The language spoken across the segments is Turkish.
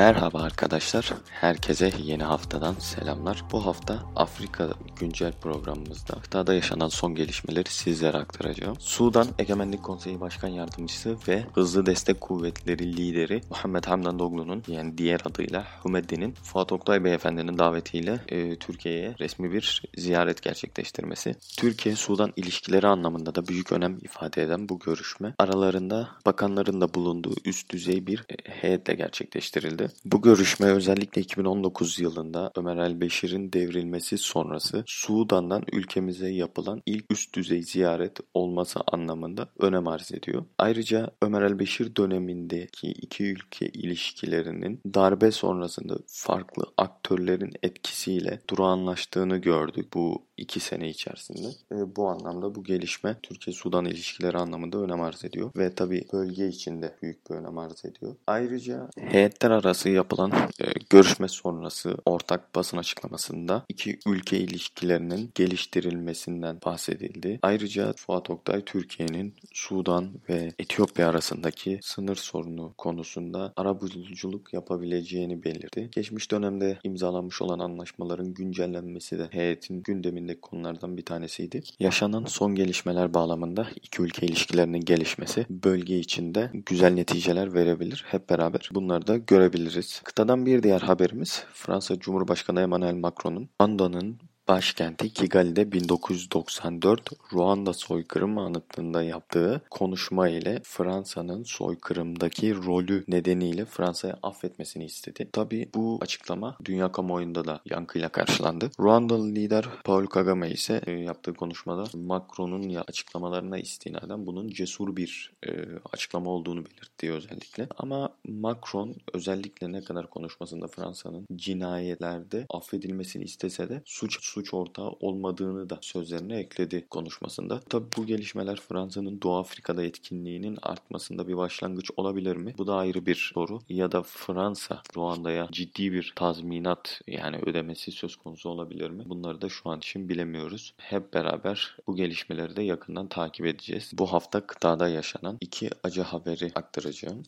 Merhaba arkadaşlar, herkese yeni haftadan selamlar. Bu hafta Afrika güncel programımızda kıtada yaşanan son gelişmeleri sizlere aktaracağım. Sudan Egemenlik Konseyi Başkan Yardımcısı ve Hızlı Destek Kuvvetleri lideri Muhammed Hamdan Doglu'nun yani diğer adıyla Hümeddi'nin Fuat Oktay Beyefendinin davetiyle e, Türkiye'ye resmi bir ziyaret gerçekleştirmesi. Türkiye-Sudan ilişkileri anlamında da büyük önem ifade eden bu görüşme aralarında bakanların da bulunduğu üst düzey bir e, heyetle gerçekleştirildi. Bu görüşme özellikle 2019 yılında Ömer el-Beşir'in devrilmesi sonrası Sudan'dan ülkemize yapılan ilk üst düzey ziyaret olması anlamında önem arz ediyor. Ayrıca Ömer el-Beşir dönemindeki iki ülke ilişkilerinin darbe sonrasında farklı aktörlerin etkisiyle durağanlaştığını gördük bu iki sene içerisinde. E, bu anlamda bu gelişme Türkiye-Sudan ilişkileri anlamında önem arz ediyor ve tabi bölge içinde büyük bir önem arz ediyor. Ayrıca heyetler arası yapılan e, görüşme sonrası ortak basın açıklamasında iki ülke ilişkilerinin geliştirilmesinden bahsedildi. Ayrıca Fuat Oktay Türkiye'nin Sudan ve Etiyopya arasındaki sınır sorunu konusunda arabuluculuk yapabileceğini belirtti. Geçmiş dönemde imzalanmış olan anlaşmaların güncellenmesi de heyetin gündemindeki konulardan bir tanesiydi. Yaşanan son gelişmeler bağlamında iki ülke ilişkilerinin gelişmesi bölge içinde güzel neticeler verebilir. Hep beraber bunları da görebiliriz. Kıtadan bir diğer haberimiz Fransa Cumhurbaşkanı Emmanuel Macron'un Rwanda'nın başkenti Kigali'de 1994 Ruanda soykırımı anıtında yaptığı konuşma ile Fransa'nın soykırımdaki rolü nedeniyle Fransa'ya affetmesini istedi. Tabi bu açıklama dünya kamuoyunda da yankıyla karşılandı. Ruandalı lider Paul Kagame ise e, yaptığı konuşmada Macron'un açıklamalarına istinaden bunun cesur bir e, açıklama olduğunu belirtti özellikle. Ama Macron özellikle ne kadar konuşmasında Fransa'nın cinayetlerde affedilmesini istese de suç suç ortağı olmadığını da sözlerine ekledi konuşmasında. Tabi bu gelişmeler Fransa'nın Doğu Afrika'da etkinliğinin artmasında bir başlangıç olabilir mi? Bu da ayrı bir soru. Ya da Fransa Ruanda'ya ciddi bir tazminat yani ödemesi söz konusu olabilir mi? Bunları da şu an için bilemiyoruz. Hep beraber bu gelişmeleri de yakından takip edeceğiz. Bu hafta kıtada yaşanan iki acı haberi aktaracağım.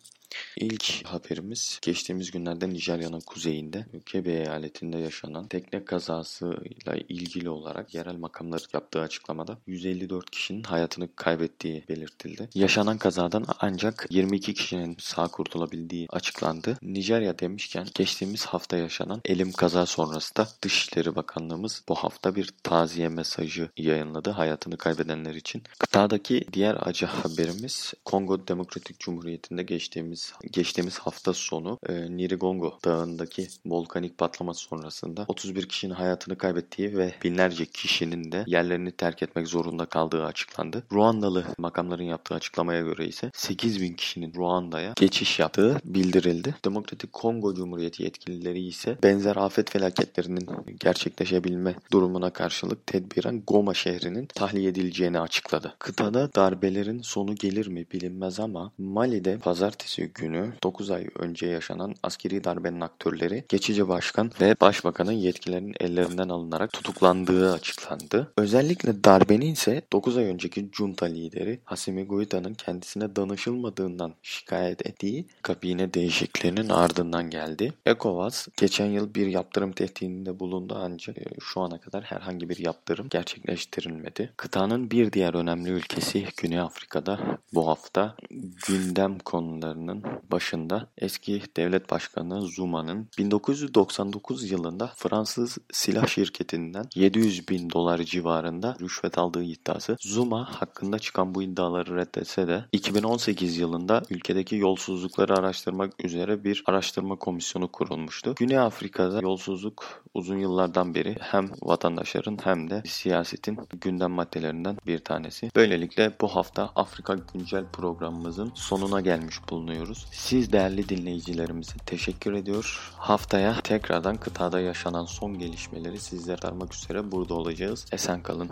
İlk haberimiz geçtiğimiz günlerde Nijerya'nın kuzeyinde Kebe eyaletinde yaşanan tekne kazasıyla ilgili olarak yerel makamlar yaptığı açıklamada 154 kişinin hayatını kaybettiği belirtildi. Yaşanan kazadan ancak 22 kişinin sağ kurtulabildiği açıklandı. Nijerya demişken geçtiğimiz hafta yaşanan elim kaza sonrası da Dışişleri Bakanlığımız bu hafta bir taziye mesajı yayınladı hayatını kaybedenler için. Kıtadaki diğer acı haberimiz Kongo Demokratik Cumhuriyeti'nde geçtiğimiz geçtiğimiz hafta sonu e, Nirigongo Dağı'ndaki volkanik patlama sonrasında 31 kişinin hayatını kaybettiği ve binlerce kişinin de yerlerini terk etmek zorunda kaldığı açıklandı. Ruandalı makamların yaptığı açıklamaya göre ise 8 bin kişinin Ruanda'ya geçiş yaptığı bildirildi. Demokratik Kongo Cumhuriyeti yetkilileri ise benzer afet felaketlerinin gerçekleşebilme durumuna karşılık tedbiren Goma şehrinin tahliye edileceğini açıkladı. Kıtada darbelerin sonu gelir mi bilinmez ama Mali'de pazartesi günü 9 ay önce yaşanan askeri darbenin aktörleri geçici başkan ve başbakanın yetkilerinin ellerinden alınarak tutuklandığı açıklandı. Özellikle darbenin ise 9 ay önceki junta lideri Hasimi Goita'nın kendisine danışılmadığından şikayet ettiği kabine değişikliğinin ardından geldi. ECOWAS geçen yıl bir yaptırım tehdidinde bulundu ancak e, şu ana kadar herhangi bir yaptırım gerçekleştirilmedi. Kıtanın bir diğer önemli ülkesi Güney Afrika'da bu hafta gündem konularının başında eski devlet başkanı Zuma'nın 1999 yılında Fransız silah şirketinden 700 bin dolar civarında rüşvet aldığı iddiası Zuma hakkında çıkan bu iddiaları reddetse de 2018 yılında ülkedeki yolsuzlukları araştırmak üzere bir araştırma komisyonu kurulmuştu. Güney Afrika'da yolsuzluk uzun yıllardan beri hem vatandaşların hem de siyasetin gündem maddelerinden bir tanesi. Böylelikle bu hafta Afrika Güncel programımızın sonuna gelmiş bulunuyoruz. Siz değerli dinleyicilerimize teşekkür ediyor. Haftaya tekrardan kıtada yaşanan son gelişmeleri sizlere aktarmak üzere burada olacağız. Esen kalın.